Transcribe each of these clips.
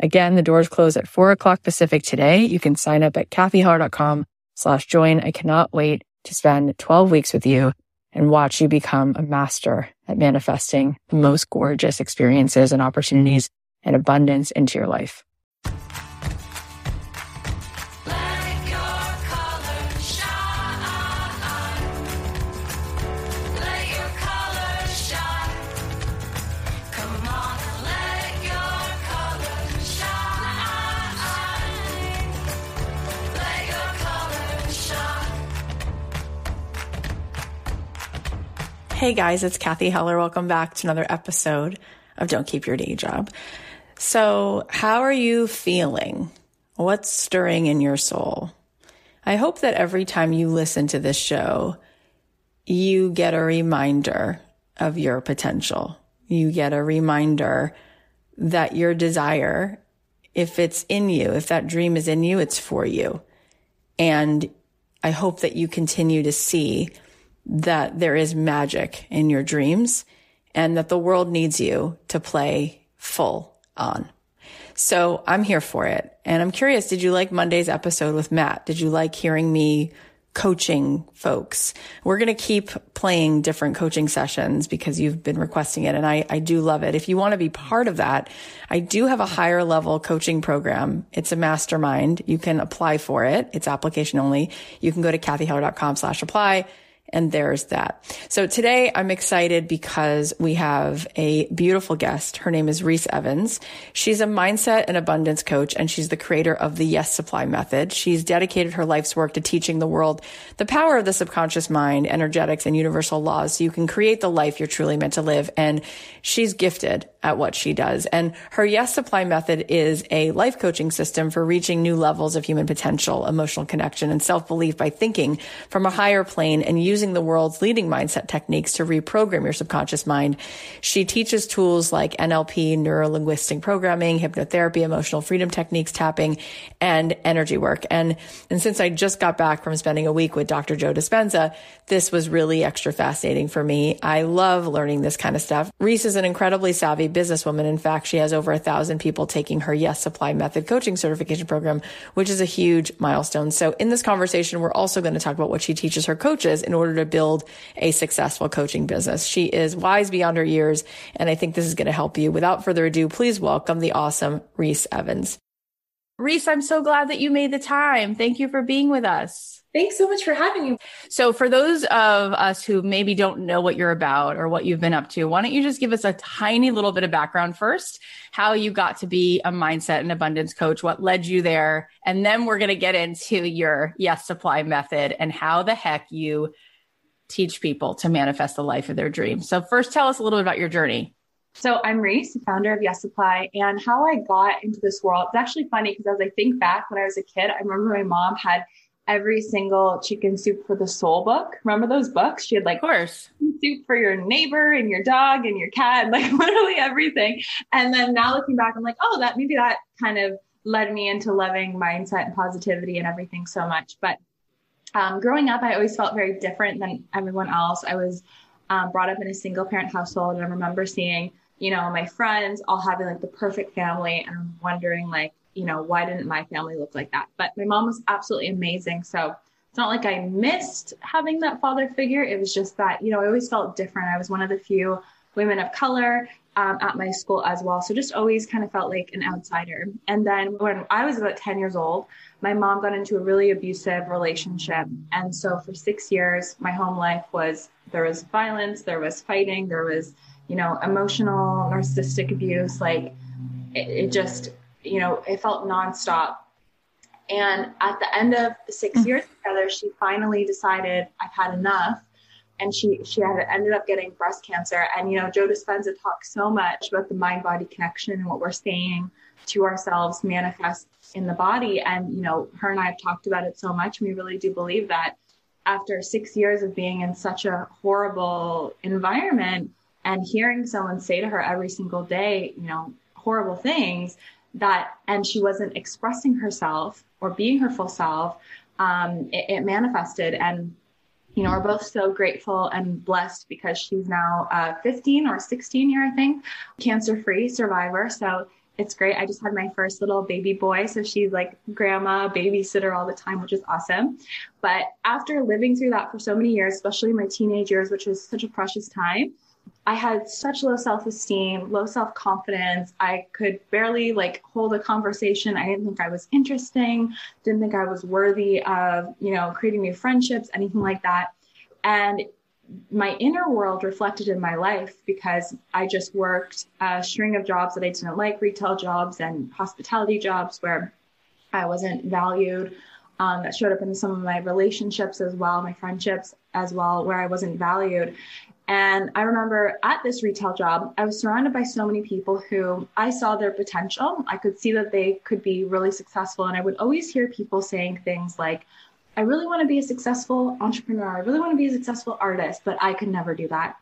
Again, the doors close at four o'clock Pacific today. You can sign up at cathyheller.com slash join. I cannot wait to spend 12 weeks with you and watch you become a master at manifesting the most gorgeous experiences and opportunities and abundance into your life. Hey guys, it's Cathy Heller. Welcome back to another episode of Don't Keep Your Day Job. So, how are you feeling? What's stirring in your soul? I hope that every time you listen to this show, you get a reminder of your potential. You get a reminder that your desire, if it's in you, if that dream is in you, it's for you. And I hope that you continue to see that there is magic in your dreams and that the world needs you to play full on. So I'm here for it. And I'm curious, did you like Monday's episode with Matt? Did you like hearing me coaching folks? We're going to keep playing different coaching sessions because you've been requesting it. And I, I do love it. If you want to be part of that, I do have a higher level coaching program. It's a mastermind. You can apply for it. It's application only. You can go to cathyheller.com slash apply and there's that. So today I'm excited because we have a beautiful guest. Her name is Reese Evans. She's a mindset and abundance coach and she's the creator of the Yes Supply method. She's dedicated her life's work to teaching the world the power of the subconscious mind, energetics and universal laws so you can create the life you're truly meant to live. And she's gifted at what she does. And her Yes Supply method is a life coaching system for reaching new levels of human potential, emotional connection, and self belief by thinking from a higher plane and using the world's leading mindset techniques to reprogram your subconscious mind. She teaches tools like NLP, neuro linguistic programming, hypnotherapy, emotional freedom techniques, tapping, and energy work. And, and since I just got back from spending a week with Dr. Joe Dispenza, this was really extra fascinating for me. I love learning this kind of stuff. Reese is an incredibly savvy businesswoman. In fact, she has over a thousand people taking her Yes Supply Method coaching certification program, which is a huge milestone. So in this conversation, we're also going to talk about what she teaches her coaches in order to build a successful coaching business. She is wise beyond her years. And I think this is going to help you. Without further ado, please welcome the awesome Reese Evans. Reese, I'm so glad that you made the time. Thank you for being with us. Thanks so much for having me. So, for those of us who maybe don't know what you're about or what you've been up to, why don't you just give us a tiny little bit of background first, how you got to be a mindset and abundance coach, what led you there, and then we're going to get into your Yes Supply method and how the heck you teach people to manifest the life of their dreams. So, first, tell us a little bit about your journey. So I'm Reese, founder of Yes Supply, and how I got into this world. It's actually funny because as I think back when I was a kid, I remember my mom had every single chicken soup for the soul book. Remember those books? She had like, of course, soup for your neighbor and your dog and your cat, like literally everything. And then now looking back, I'm like, oh, that maybe that kind of led me into loving mindset and positivity and everything so much. But um, growing up, I always felt very different than everyone else. I was um, brought up in a single parent household, and I remember seeing, you know, my friends all having like the perfect family, and I'm wondering like, you know, why didn't my family look like that? But my mom was absolutely amazing. So it's not like I missed having that father figure. It was just that, you know, I always felt different. I was one of the few women of color um, at my school as well. So just always kind of felt like an outsider. And then when I was about 10 years old, my mom got into a really abusive relationship. And so for six years, my home life was there was violence, there was fighting, there was, you know, emotional, narcissistic abuse. Like it, it just, you know, it felt nonstop. And at the end of the six mm-hmm. years together, she finally decided I've had enough. And she she had ended up getting breast cancer. And you know, Joe Dispenza talks so much about the mind body connection and what we're saying to ourselves manifests in the body. And you know, her and I have talked about it so much. We really do believe that after six years of being in such a horrible environment and hearing someone say to her every single day, you know, horrible things that, and she wasn't expressing herself or being her full self, um, it, it, manifested. And, you know, we're both so grateful and blessed because she's now uh, 15 or 16 year, I think, cancer free survivor. So it's great. I just had my first little baby boy. So she's like grandma, babysitter all the time, which is awesome. But after living through that for so many years, especially my teenage years, which was such a precious time, I had such low self esteem, low self confidence. I could barely like hold a conversation. I didn't think I was interesting, didn't think I was worthy of, you know, creating new friendships, anything like that. And my inner world reflected in my life because I just worked a string of jobs that I didn't like, retail jobs and hospitality jobs where I wasn't valued. Um, that showed up in some of my relationships as well, my friendships as well, where I wasn't valued. And I remember at this retail job, I was surrounded by so many people who I saw their potential. I could see that they could be really successful. And I would always hear people saying things like, I really want to be a successful entrepreneur. I really want to be a successful artist, but I could never do that.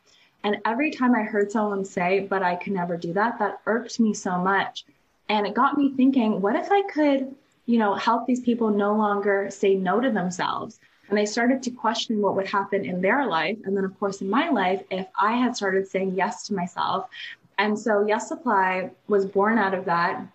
And every time I heard someone say, but I could never do that, that irked me so much. And it got me thinking, what if I could, you know, help these people no longer say no to themselves? And I started to question what would happen in their life. And then, of course, in my life, if I had started saying yes to myself. And so, Yes Supply was born out of that.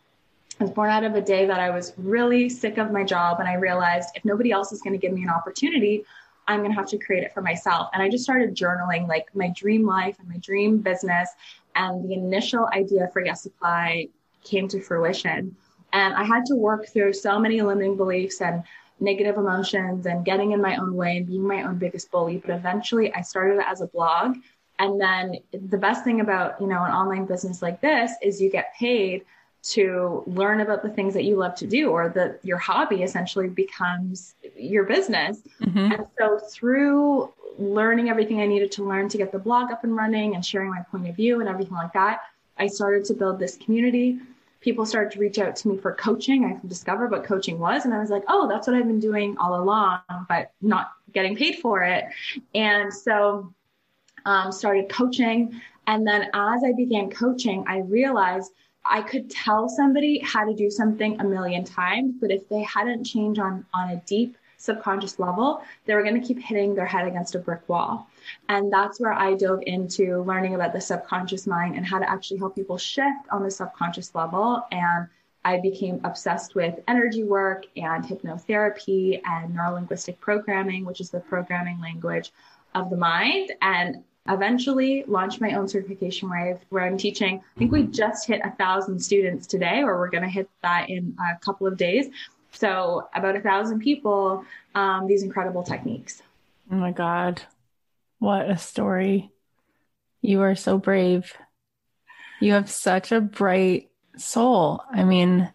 I was born out of a day that I was really sick of my job and I realized if nobody else is going to give me an opportunity, I'm going to have to create it for myself. And I just started journaling like my dream life and my dream business. And the initial idea for Yes Supply came to fruition. And I had to work through so many limiting beliefs and negative emotions and getting in my own way and being my own biggest bully. But eventually I started it as a blog. And then the best thing about, you know, an online business like this is you get paid to learn about the things that you love to do or that your hobby essentially becomes your business. Mm-hmm. And so through learning everything I needed to learn to get the blog up and running and sharing my point of view and everything like that, I started to build this community. People started to reach out to me for coaching. I discovered what coaching was. And I was like, oh, that's what I've been doing all along, but not getting paid for it. And so um, started coaching. And then as I began coaching, I realized I could tell somebody how to do something a million times, but if they hadn't changed on, on a deep subconscious level, they were going to keep hitting their head against a brick wall. And that's where I dove into learning about the subconscious mind and how to actually help people shift on the subconscious level. And I became obsessed with energy work and hypnotherapy and neurolinguistic programming, which is the programming language of the mind. And eventually launched my own certification where, where I'm teaching. I think we just hit a thousand students today, or we're going to hit that in a couple of days. So about a thousand people, um, these incredible techniques. Oh my God. What a story. You are so brave. You have such a bright soul. I mean,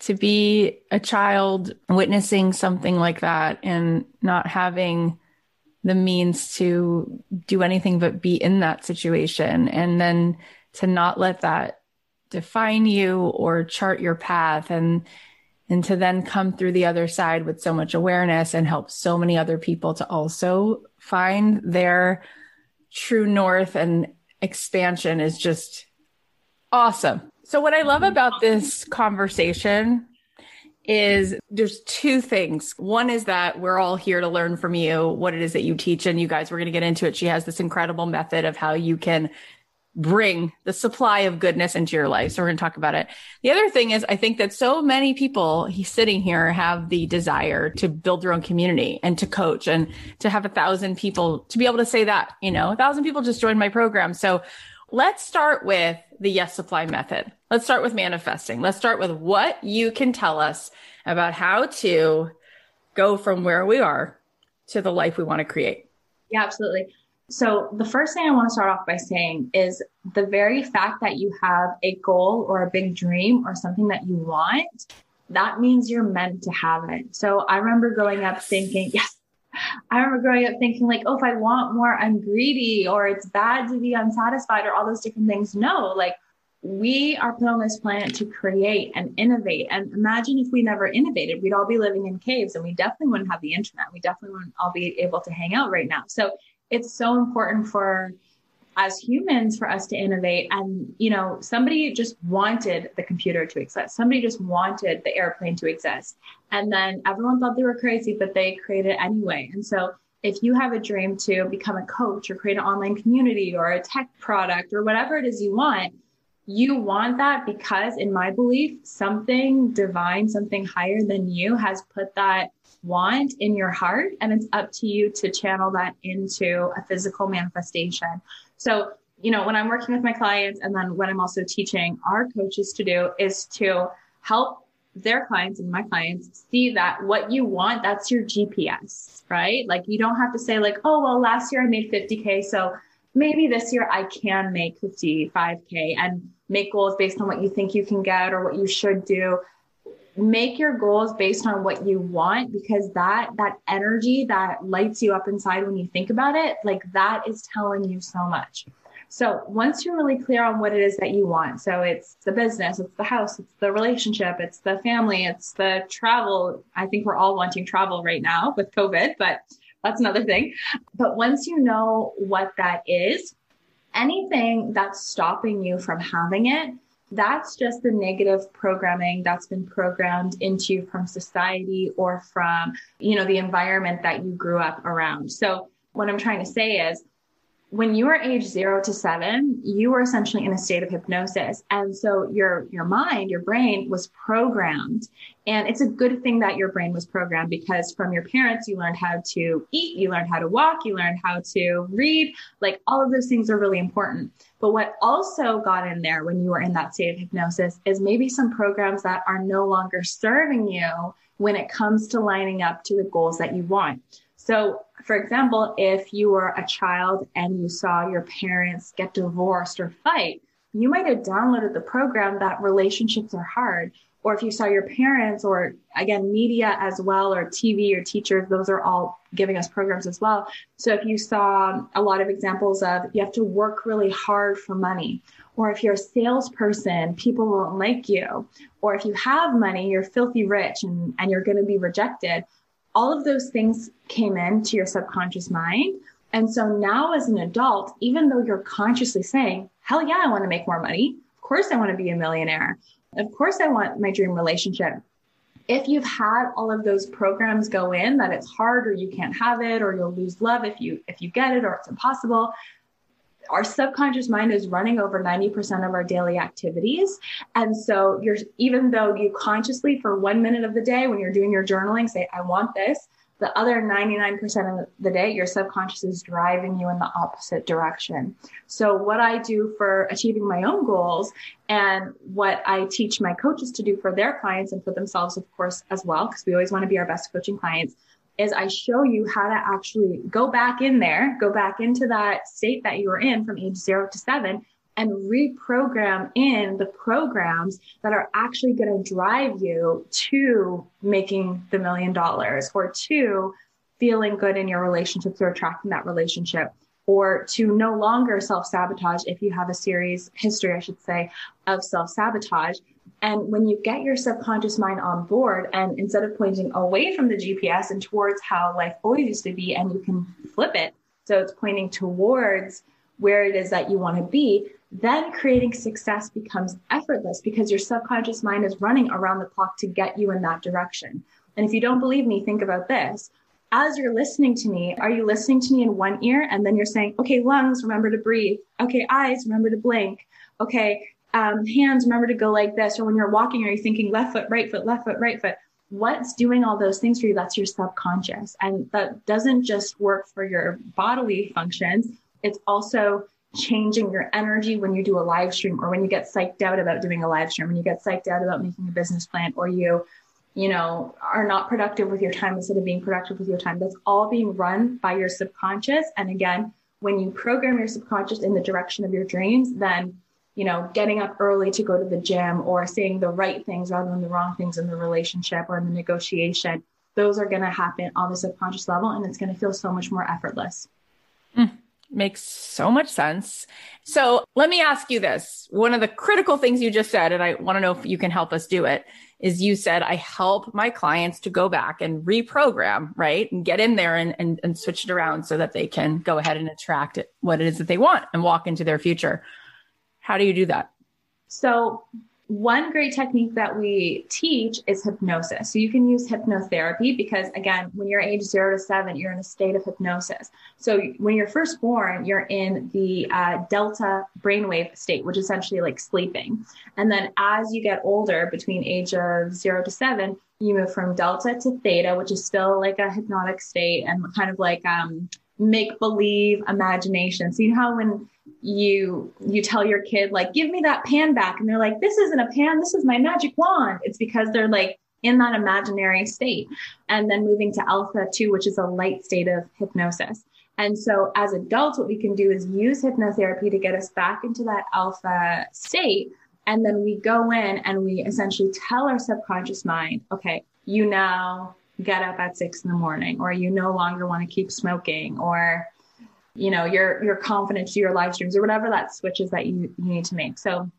to be a child witnessing something like that and not having the means to do anything but be in that situation and then to not let that define you or chart your path and and to then come through the other side with so much awareness and help so many other people to also find their true north and expansion is just awesome. So what I love about this conversation is there's two things. One is that we're all here to learn from you what it is that you teach. And you guys, we're going to get into it. She has this incredible method of how you can bring the supply of goodness into your life. So we're going to talk about it. The other thing is I think that so many people sitting here have the desire to build their own community and to coach and to have a thousand people to be able to say that, you know, a thousand people just joined my program. So let's start with the yes supply method. Let's start with manifesting. Let's start with what you can tell us about how to go from where we are to the life we want to create. Yeah, absolutely. So, the first thing I want to start off by saying is the very fact that you have a goal or a big dream or something that you want, that means you're meant to have it. So, I remember growing up thinking, yes, I remember growing up thinking, like, oh, if I want more, I'm greedy or it's bad to be unsatisfied or all those different things. No, like, we are put on this planet to create and innovate. And imagine if we never innovated, we'd all be living in caves and we definitely wouldn't have the internet. We definitely wouldn't all be able to hang out right now. So it's so important for as humans for us to innovate. And you know somebody just wanted the computer to exist. Somebody just wanted the airplane to exist. And then everyone thought they were crazy but they created it anyway. And so if you have a dream to become a coach or create an online community or a tech product or whatever it is you want you want that because in my belief something divine something higher than you has put that want in your heart and it's up to you to channel that into a physical manifestation. So, you know, when I'm working with my clients and then when I'm also teaching our coaches to do is to help their clients and my clients see that what you want, that's your GPS, right? Like you don't have to say like, oh, well, last year I made 50K. So maybe this year I can make 55K and make goals based on what you think you can get or what you should do make your goals based on what you want because that that energy that lights you up inside when you think about it like that is telling you so much. So once you're really clear on what it is that you want so it's the business it's the house it's the relationship it's the family it's the travel i think we're all wanting travel right now with covid but that's another thing. But once you know what that is anything that's stopping you from having it that's just the negative programming that's been programmed into you from society or from, you know, the environment that you grew up around. So what I'm trying to say is when you are age zero to seven, you were essentially in a state of hypnosis. And so your, your mind, your brain was programmed. And it's a good thing that your brain was programmed because from your parents, you learned how to eat, you learned how to walk, you learned how to read. Like all of those things are really important. But what also got in there when you were in that state of hypnosis is maybe some programs that are no longer serving you when it comes to lining up to the goals that you want. So, for example, if you were a child and you saw your parents get divorced or fight, you might have downloaded the program that relationships are hard. Or if you saw your parents, or again, media as well, or TV or teachers, those are all giving us programs as well. So if you saw a lot of examples of you have to work really hard for money, or if you're a salesperson, people won't like you, or if you have money, you're filthy rich and, and you're going to be rejected all of those things came into your subconscious mind. And so now as an adult, even though you're consciously saying, hell yeah, I want to make more money. Of course I want to be a millionaire. Of course I want my dream relationship. If you've had all of those programs go in that it's hard or you can't have it or you'll lose love if you if you get it or it's impossible, our subconscious mind is running over 90% of our daily activities. And so you're, even though you consciously for one minute of the day, when you're doing your journaling, say, I want this, the other 99% of the day, your subconscious is driving you in the opposite direction. So what I do for achieving my own goals and what I teach my coaches to do for their clients and for themselves, of course, as well, because we always want to be our best coaching clients is I show you how to actually go back in there, go back into that state that you were in from age zero to seven and reprogram in the programs that are actually going to drive you to making the million dollars or to feeling good in your relationships or attracting that relationship or to no longer self sabotage if you have a series history, I should say, of self sabotage and when you get your subconscious mind on board and instead of pointing away from the GPS and towards how life always used to be, and you can flip it. So it's pointing towards where it is that you want to be, then creating success becomes effortless because your subconscious mind is running around the clock to get you in that direction. And if you don't believe me, think about this. As you're listening to me, are you listening to me in one ear and then you're saying, okay, lungs, remember to breathe. Okay, eyes, remember to blink. Okay, um, hands, remember to go like this. Or when you're walking, are you thinking left foot, right foot, left foot, right foot? What's doing all those things for you? That's your subconscious. And that doesn't just work for your bodily functions. It's also changing your energy when you do a live stream or when you get psyched out about doing a live stream, when you get psyched out about making a business plan or you, you know, are not productive with your time instead of being productive with your time. That's all being run by your subconscious. And again, when you program your subconscious in the direction of your dreams, then you know, getting up early to go to the gym or saying the right things rather than the wrong things in the relationship or in the negotiation, those are going to happen on the subconscious level and it's going to feel so much more effortless. Mm, makes so much sense. So let me ask you this. One of the critical things you just said, and I want to know if you can help us do it, is you said, I help my clients to go back and reprogram, right? And get in there and, and, and switch it around so that they can go ahead and attract it, what it is that they want and walk into their future. How do you do that? So one great technique that we teach is hypnosis. So you can use hypnotherapy because again, when you're age zero to seven, you're in a state of hypnosis. So when you're first born, you're in the uh, delta brainwave state, which is essentially like sleeping. And then as you get older, between age of zero to seven, you move from delta to theta, which is still like a hypnotic state and kind of like um, make believe imagination. So you know how when you you tell your kid like give me that pan back and they're like this isn't a pan. This is my magic wand. It's because they're like in that imaginary state. And then moving to alpha 2 which is a light state of hypnosis. And so as adults what we can do is use hypnotherapy to get us back into that alpha state. And then we go in and we essentially tell our subconscious mind okay you now get up at six in the morning or you no longer want to keep smoking or you know, your your confidence your live streams or whatever that switch is that you, you need to make. So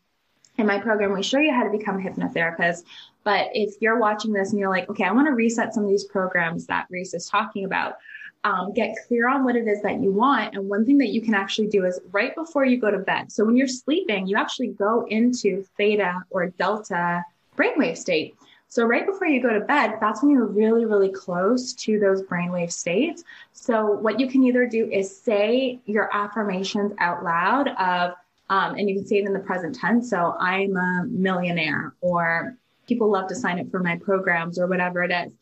in my program, we show you how to become a hypnotherapist. But if you're watching this and you're like, okay, I want to reset some of these programs that Reese is talking about, um, get clear on what it is that you want. And one thing that you can actually do is right before you go to bed. So when you're sleeping, you actually go into theta or delta brainwave state. So right before you go to bed, that's when you're really, really close to those brainwave states. So what you can either do is say your affirmations out loud of, um, and you can say it in the present tense. So I'm a millionaire or people love to sign up for my programs or whatever it is.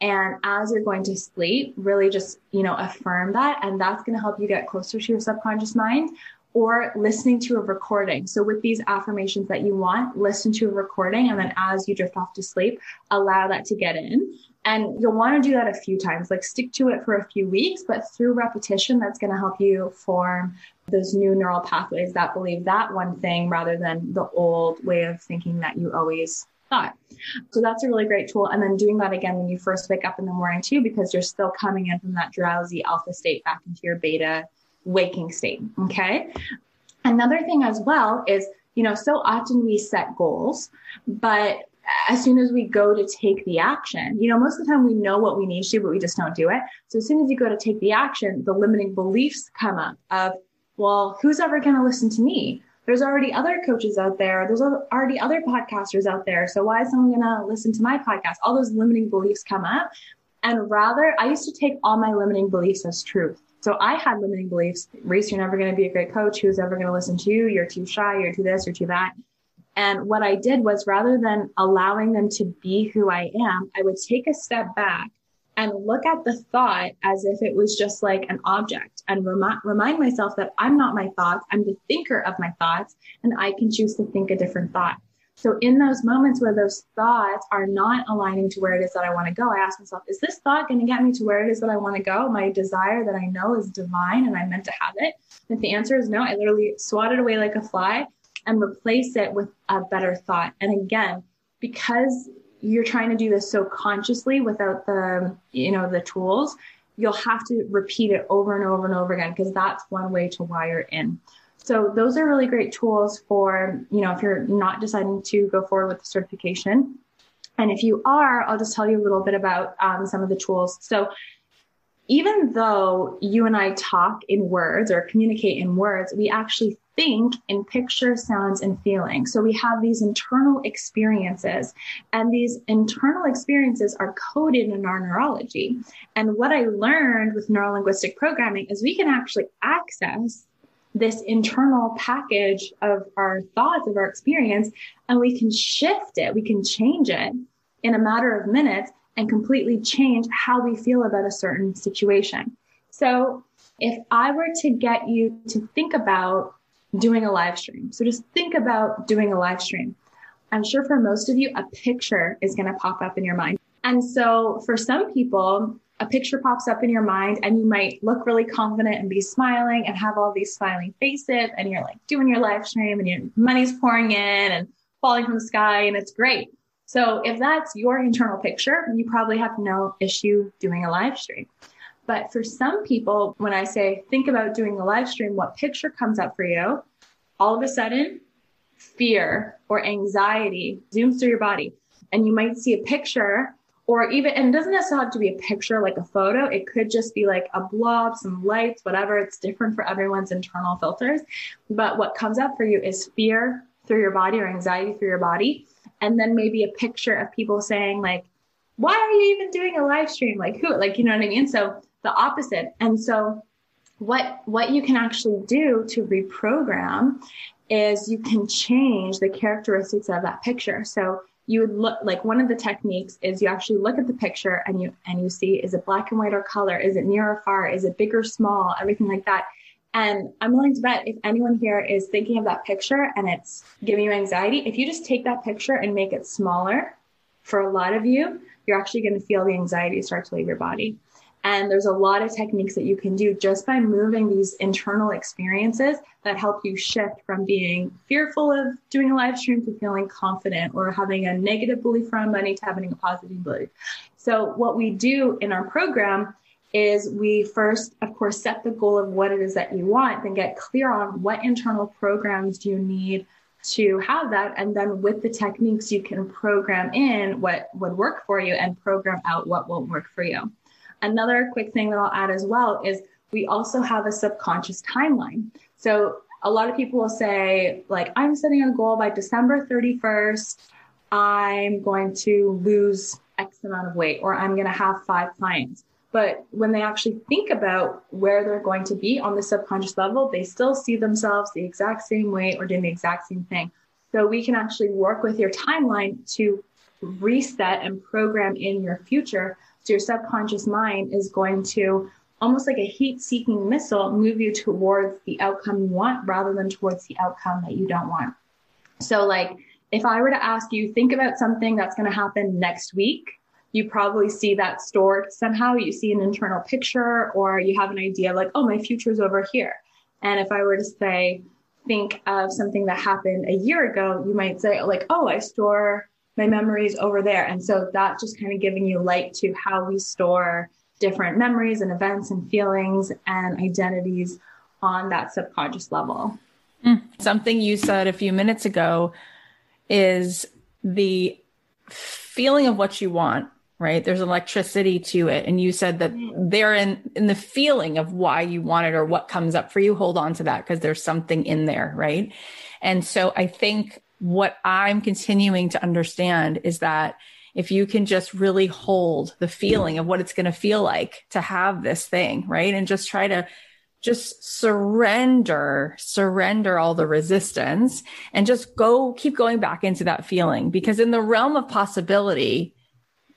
And as you're going to sleep, really just, you know, affirm that. And that's going to help you get closer to your subconscious mind or listening to a recording. So with these affirmations that you want, listen to a recording. And then as you drift off to sleep, allow that to get in. And you'll want to do that a few times, like stick to it for a few weeks, but through repetition, that's going to help you form those new neural pathways that believe that one thing rather than the old way of thinking that you always thought. So that's a really great tool. And then doing that again when you first wake up in the morning too, because you're still coming in from that drowsy alpha state back into your beta waking state. Okay. Another thing as well is, you know, so often we set goals, but as soon as we go to take the action, you know, most of the time we know what we need to do, but we just don't do it. So as soon as you go to take the action, the limiting beliefs come up of, well, who's ever going to listen to me? There's already other coaches out there. There's already other podcasters out there. So why is someone going to listen to my podcast? All those limiting beliefs come up. And rather, I used to take all my limiting beliefs as truth. So I had limiting beliefs. Reese, you're never going to be a great coach. Who's ever going to listen to you? You're too shy. You're too this. You're too that. And what I did was rather than allowing them to be who I am, I would take a step back and look at the thought as if it was just like an object and remind, remind myself that I'm not my thoughts. I'm the thinker of my thoughts and I can choose to think a different thought. So in those moments where those thoughts are not aligning to where it is that I want to go, I ask myself, is this thought going to get me to where it is that I want to go? My desire that I know is divine and I'm meant to have it. And if the answer is no, I literally swat it away like a fly and replace it with a better thought. And again, because you're trying to do this so consciously without the, you know, the tools, you'll have to repeat it over and over and over again because that's one way to wire in. So those are really great tools for, you know, if you're not deciding to go forward with the certification. And if you are, I'll just tell you a little bit about um, some of the tools. So even though you and I talk in words or communicate in words, we actually think in pictures, sounds, and feelings. So we have these internal experiences, and these internal experiences are coded in our neurology. And what I learned with neurolinguistic programming is we can actually access this internal package of our thoughts, of our experience, and we can shift it, we can change it in a matter of minutes and completely change how we feel about a certain situation. So if I were to get you to think about doing a live stream, so just think about doing a live stream. I'm sure for most of you, a picture is going to pop up in your mind. And so for some people, a picture pops up in your mind and you might look really confident and be smiling and have all these smiling faces and you're like doing your live stream and your money's pouring in and falling from the sky and it's great. So if that's your internal picture, you probably have no issue doing a live stream. But for some people, when I say think about doing a live stream, what picture comes up for you? All of a sudden, fear or anxiety zooms through your body. And you might see a picture or even, and it doesn't necessarily have to be a picture like a photo. It could just be like a blob, some lights, whatever. It's different for everyone's internal filters. But what comes up for you is fear through your body or anxiety through your body. And then maybe a picture of people saying, like, why are you even doing a live stream? Like, who? Like, you know what I mean? So the opposite. And so, what what you can actually do to reprogram is you can change the characteristics of that picture. So you would look like one of the techniques is you actually look at the picture and you and you see is it black and white or color? Is it near or far? Is it big or small? Everything like that. And i'm willing to bet if anyone here is thinking of that picture and it's giving you anxiety if you just take that picture and make it smaller for a lot of you you're actually going to feel the anxiety start to leave your body and there's a lot of techniques that you can do just by moving these internal experiences that help you shift from being fearful of doing a live stream to feeling confident or having a negative belief around money to having a positive belief. So what we do in our program is we first, of course, set the goal of what it is that you want, then get clear on what internal programs do you need to have that. And then with the techniques, you can program in what would work for you and program out what won't work for you. Another quick thing that I'll add as well is we also have a subconscious timeline. So a lot of people will say, like, I'm setting a goal by December 31st, I'm going to lose X amount of weight, or I'm going to have five clients. But when they actually think about where they're going to be on the subconscious level, they still see themselves the exact same way or doing the exact same thing. So we can actually work with your timeline to reset and program in your future so your subconscious mind is going to almost like a heat seeking missile move you towards the outcome you want rather than towards the outcome that you don't want. So like if I were to ask you, think about something that's going to happen next week, you probably see that stored somehow. You see an internal picture or you have an idea like, oh, my future's over here. And if I were to say, think of something that happened a year ago, you might say like, oh, I store my memories over there. And so that's just kind of giving you light to how we store different memories and events and feelings and identities on that subconscious level. Mm. Something you said a few minutes ago is the feeling of what you want, right? There's electricity to it. And you said that mm. they're in, in the feeling of why you want it or what comes up for you. Hold on to that because there's something in there, right? And so I think what I'm continuing to understand is that if you can just really hold the feeling of what it's going to feel like to have this thing, right? And just try to just surrender, surrender all the resistance and just go, keep going back into that feeling because in the realm of possibility,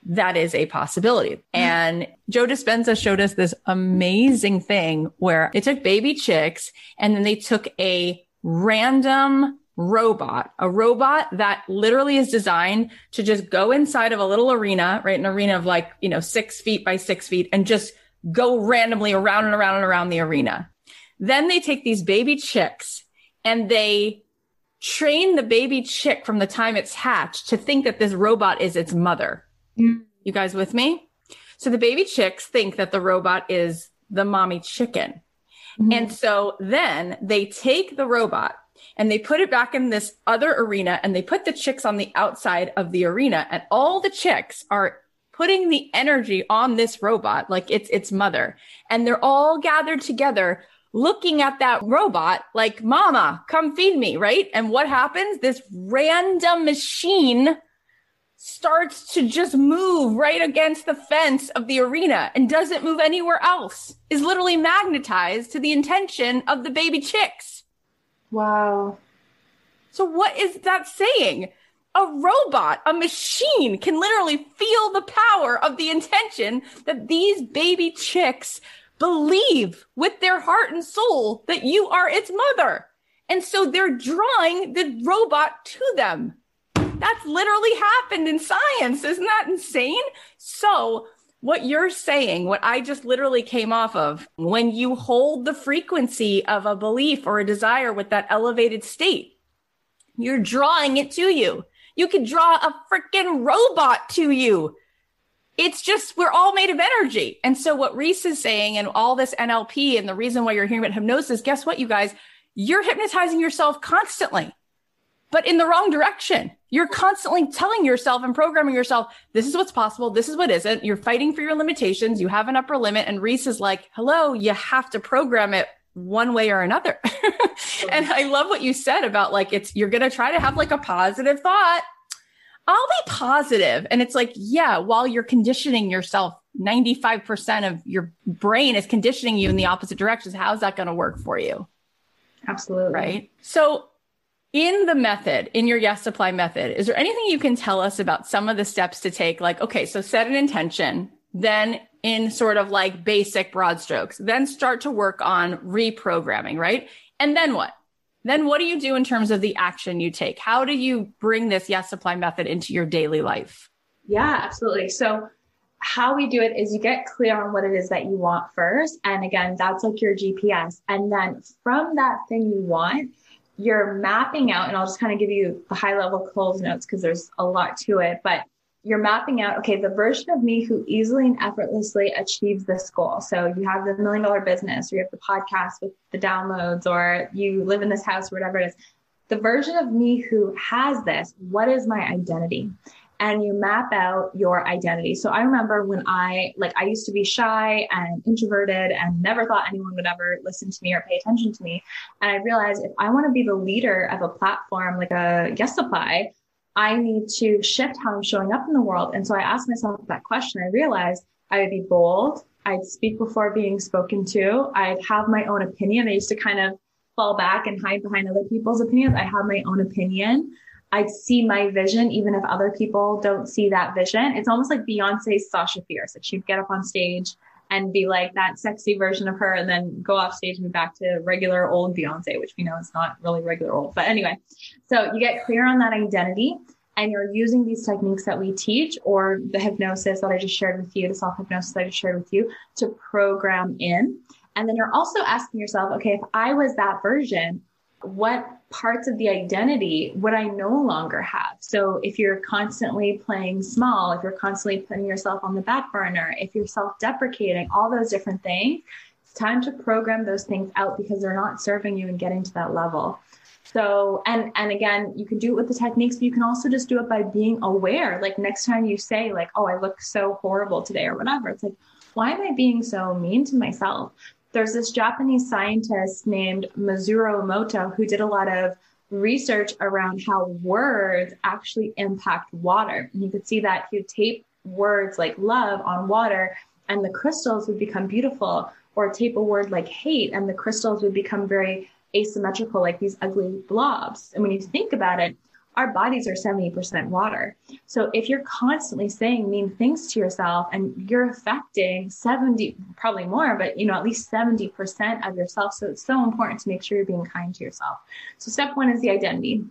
that is a possibility. Mm-hmm. And Joe Dispenza showed us this amazing thing where they took baby chicks and then they took a random robot, a robot that literally is designed to just go inside of a little arena, right? An arena of like, you know, six feet by six feet and just go randomly around and around and around the arena. Then they take these baby chicks and they train the baby chick from the time it's hatched to think that this robot is its mother. Mm. You guys with me? So the baby chicks think that the robot is the mommy chicken. Mm-hmm. And so then they take the robot and they put it back in this other arena and they put the chicks on the outside of the arena and all the chicks are putting the energy on this robot like it's its mother. And they're all gathered together looking at that robot like mama come feed me right? And what happens? This random machine starts to just move right against the fence of the arena and doesn't move anywhere else. Is literally magnetized to the intention of the baby chicks Wow. So what is that saying? A robot, a machine can literally feel the power of the intention that these baby chicks believe with their heart and soul that you are its mother. And so they're drawing the robot to them. That's literally happened in science. Isn't that insane? So, what you're saying, what I just literally came off of, when you hold the frequency of a belief or a desire with that elevated state, you're drawing it to you. You could draw a freaking robot to you. It's just, we're all made of energy. And so, what Reese is saying, and all this NLP, and the reason why you're hearing about hypnosis, guess what, you guys? You're hypnotizing yourself constantly but in the wrong direction. You're constantly telling yourself and programming yourself, this is what's possible. This is what isn't. You're fighting for your limitations. You have an upper limit. And Reese is like, hello, you have to program it one way or another. and I love what you said about like, it's, you're going to try to have like a positive thought. I'll be positive. And it's like, yeah, while you're conditioning yourself, 95% of your brain is conditioning you in the opposite directions. How's that going to work for you? Absolutely. Right. So in the method, in your yes supply method, is there anything you can tell us about some of the steps to take? Like, okay, so set an intention, then in sort of like basic broad strokes, then start to work on reprogramming, right? And then what? Then what do you do in terms of the action you take? How do you bring this yes supply method into your daily life? Yeah, absolutely. So how we do it is you get clear on what it is that you want first. And again, that's like your GPS. And then from that thing you want, you're mapping out, and I'll just kind of give you the high level Coles notes because there's a lot to it, but you're mapping out, okay, the version of me who easily and effortlessly achieves this goal. So you have the million dollar business, or you have the podcast with the downloads, or you live in this house, whatever it is. The version of me who has this, what is my identity? And you map out your identity. So I remember when I, like, I used to be shy and introverted and never thought anyone would ever listen to me or pay attention to me. And I realized if I want to be the leader of a platform like a Yes Supply, I need to shift how I'm showing up in the world. And so I asked myself that question. I realized I would be bold. I'd speak before being spoken to. I'd have my own opinion. I used to kind of fall back and hide behind other people's opinions. I have my own opinion. I see my vision, even if other people don't see that vision. It's almost like Beyonce's Sasha Fierce. Like she'd get up on stage and be like that sexy version of her and then go off stage and be back to regular old Beyonce, which we know is not really regular old. But anyway, so you get clear on that identity and you're using these techniques that we teach or the hypnosis that I just shared with you, the self hypnosis that I just shared with you to program in. And then you're also asking yourself, okay, if I was that version, what parts of the identity would I no longer have? So if you're constantly playing small, if you're constantly putting yourself on the back burner, if you're self deprecating, all those different things, it's time to program those things out because they're not serving you and getting to that level. So, and, and again, you can do it with the techniques, but you can also just do it by being aware. Like next time you say like, Oh, I look so horrible today or whatever. It's like, why am I being so mean to myself? There's this Japanese scientist named Masaru Emoto who did a lot of research around how words actually impact water. And you could see that he would tape words like love on water and the crystals would become beautiful, or tape a word like hate and the crystals would become very asymmetrical, like these ugly blobs. And when you think about it, our bodies are 70% water. So if you're constantly saying mean things to yourself and you're affecting 70, probably more, but you know, at least 70% of yourself. So it's so important to make sure you're being kind to yourself. So step one is the identity.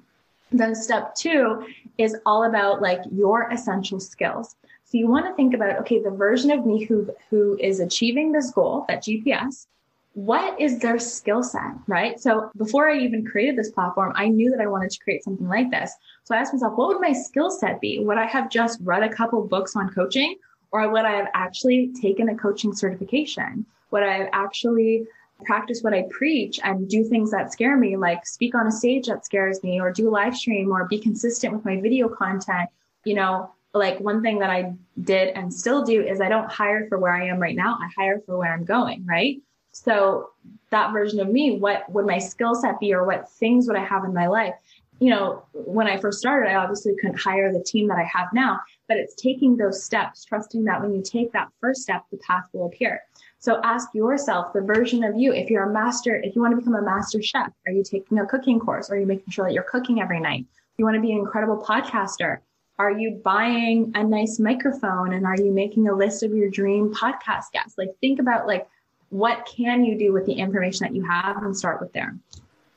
Then step two is all about like your essential skills. So you want to think about, okay, the version of me who, who is achieving this goal, that GPS, what is their skill set, right? So before I even created this platform, I knew that I wanted to create something like this. So I asked myself, what would my skill set be? Would I have just read a couple books on coaching or would I have actually taken a coaching certification? Would I have actually practice what I preach and do things that scare me, like speak on a stage that scares me or do live stream or be consistent with my video content? You know, like one thing that I did and still do is I don't hire for where I am right now. I hire for where I'm going, right? So that version of me, what would my skill set be or what things would I have in my life? You know, when I first started, I obviously couldn't hire the team that I have now, but it's taking those steps, trusting that when you take that first step, the path will appear. So ask yourself the version of you. If you're a master, if you want to become a master chef, are you taking a cooking course? Are you making sure that you're cooking every night? You want to be an incredible podcaster, are you buying a nice microphone and are you making a list of your dream podcast guests? Like think about like what can you do with the information that you have and start with there.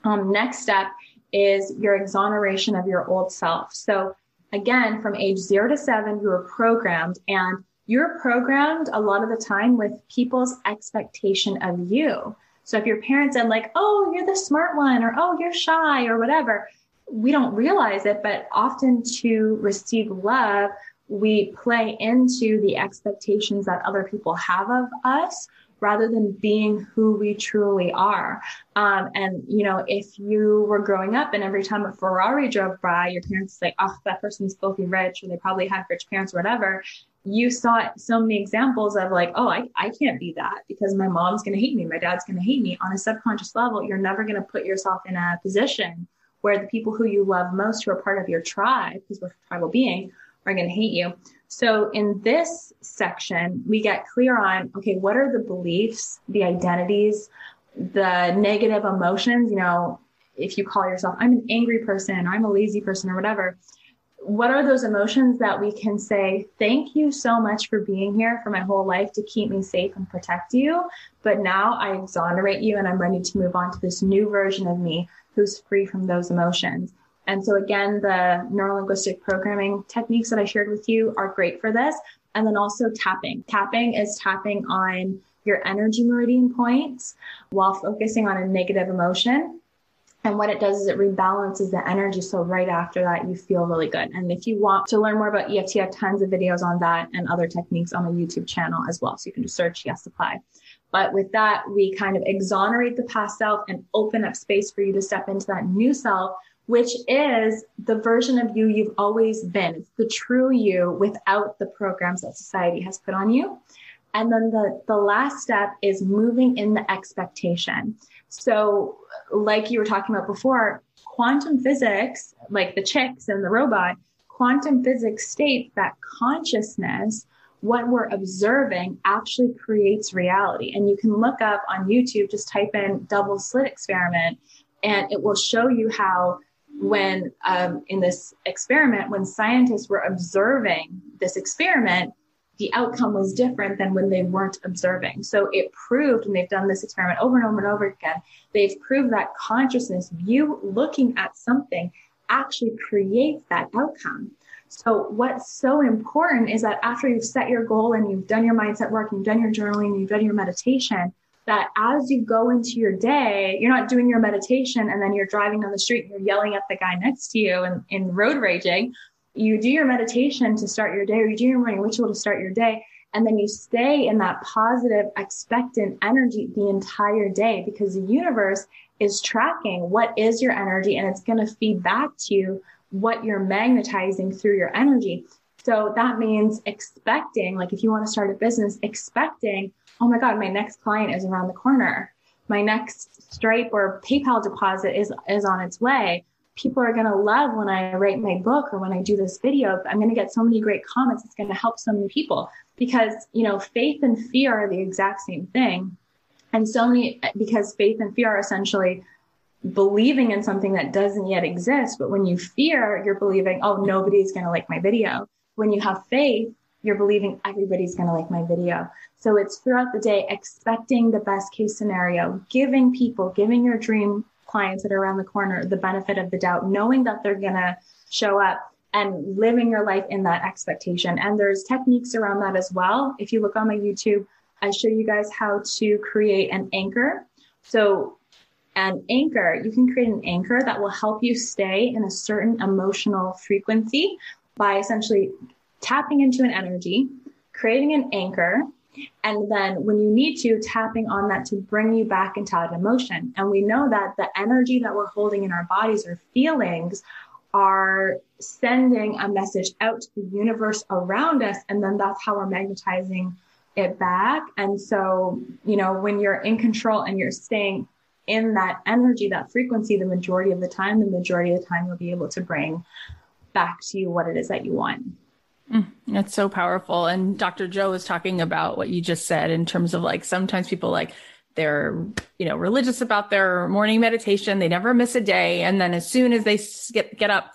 Um, next step is your exoneration of your old self. So again, from age zero to seven, you are programmed and you're programmed a lot of the time with people's expectation of you. So if your parents said like, oh, you're the smart one or oh, you're shy or whatever, we don't realize it, but often to receive love, we play into the expectations that other people have of us rather than being who we truly are. Um, and, you know, if you were growing up and every time a Ferrari drove by, your parents say, oh, that person's filthy rich, or they probably had rich parents or whatever. You saw so many examples of like, oh, I, I can't be that because my mom's going to hate me. My dad's going to hate me on a subconscious level. You're never going to put yourself in a position where the people who you love most, who are part of your tribe, because we're tribal being, are going to hate you. So in this section, we get clear on, okay, what are the beliefs, the identities, the negative emotions? You know, if you call yourself, I'm an angry person, I'm a lazy person or whatever. What are those emotions that we can say, thank you so much for being here for my whole life to keep me safe and protect you. But now I exonerate you and I'm ready to move on to this new version of me who's free from those emotions. And so again, the neurolinguistic programming techniques that I shared with you are great for this. And then also tapping. Tapping is tapping on your energy meridian points while focusing on a negative emotion. And what it does is it rebalances the energy. So right after that, you feel really good. And if you want to learn more about EFT, I have tons of videos on that and other techniques on my YouTube channel as well. So you can just search Yes Supply. But with that, we kind of exonerate the past self and open up space for you to step into that new self which is the version of you you've always been. It's the true you without the programs that society has put on you. And then the, the last step is moving in the expectation. So, like you were talking about before, quantum physics, like the chicks and the robot, quantum physics states that consciousness, what we're observing, actually creates reality. And you can look up on YouTube, just type in double slit experiment, and it will show you how when um, in this experiment, when scientists were observing this experiment, the outcome was different than when they weren't observing. So it proved, and they've done this experiment over and over and over again, they've proved that consciousness, you looking at something, actually creates that outcome. So what's so important is that after you've set your goal and you've done your mindset work, and you've done your journaling, you've done your meditation, that as you go into your day, you're not doing your meditation and then you're driving down the street and you're yelling at the guy next to you and in road raging. You do your meditation to start your day or you do your morning ritual to start your day. And then you stay in that positive, expectant energy the entire day because the universe is tracking what is your energy and it's going to feed back to you what you're magnetizing through your energy. So that means expecting, like if you want to start a business, expecting oh my God, my next client is around the corner. My next Stripe or PayPal deposit is, is on its way. People are going to love when I write my book or when I do this video. I'm going to get so many great comments. It's going to help so many people because, you know, faith and fear are the exact same thing. And so many, because faith and fear are essentially believing in something that doesn't yet exist. But when you fear, you're believing, oh, nobody's going to like my video. When you have faith, you're believing everybody's going to like my video. So it's throughout the day expecting the best case scenario, giving people, giving your dream clients that are around the corner the benefit of the doubt, knowing that they're going to show up and living your life in that expectation. And there's techniques around that as well. If you look on my YouTube, I show you guys how to create an anchor. So an anchor, you can create an anchor that will help you stay in a certain emotional frequency by essentially tapping into an energy, creating an anchor, and then when you need to, tapping on that to bring you back into that emotion. And we know that the energy that we're holding in our bodies or feelings are sending a message out to the universe around us. And then that's how we're magnetizing it back. And so, you know, when you're in control and you're staying in that energy, that frequency, the majority of the time, the majority of the time, you'll be able to bring back to you what it is that you want. Mm, that's so powerful. And Dr. Joe was talking about what you just said in terms of like sometimes people like they're, you know, religious about their morning meditation. They never miss a day. And then as soon as they get, get up,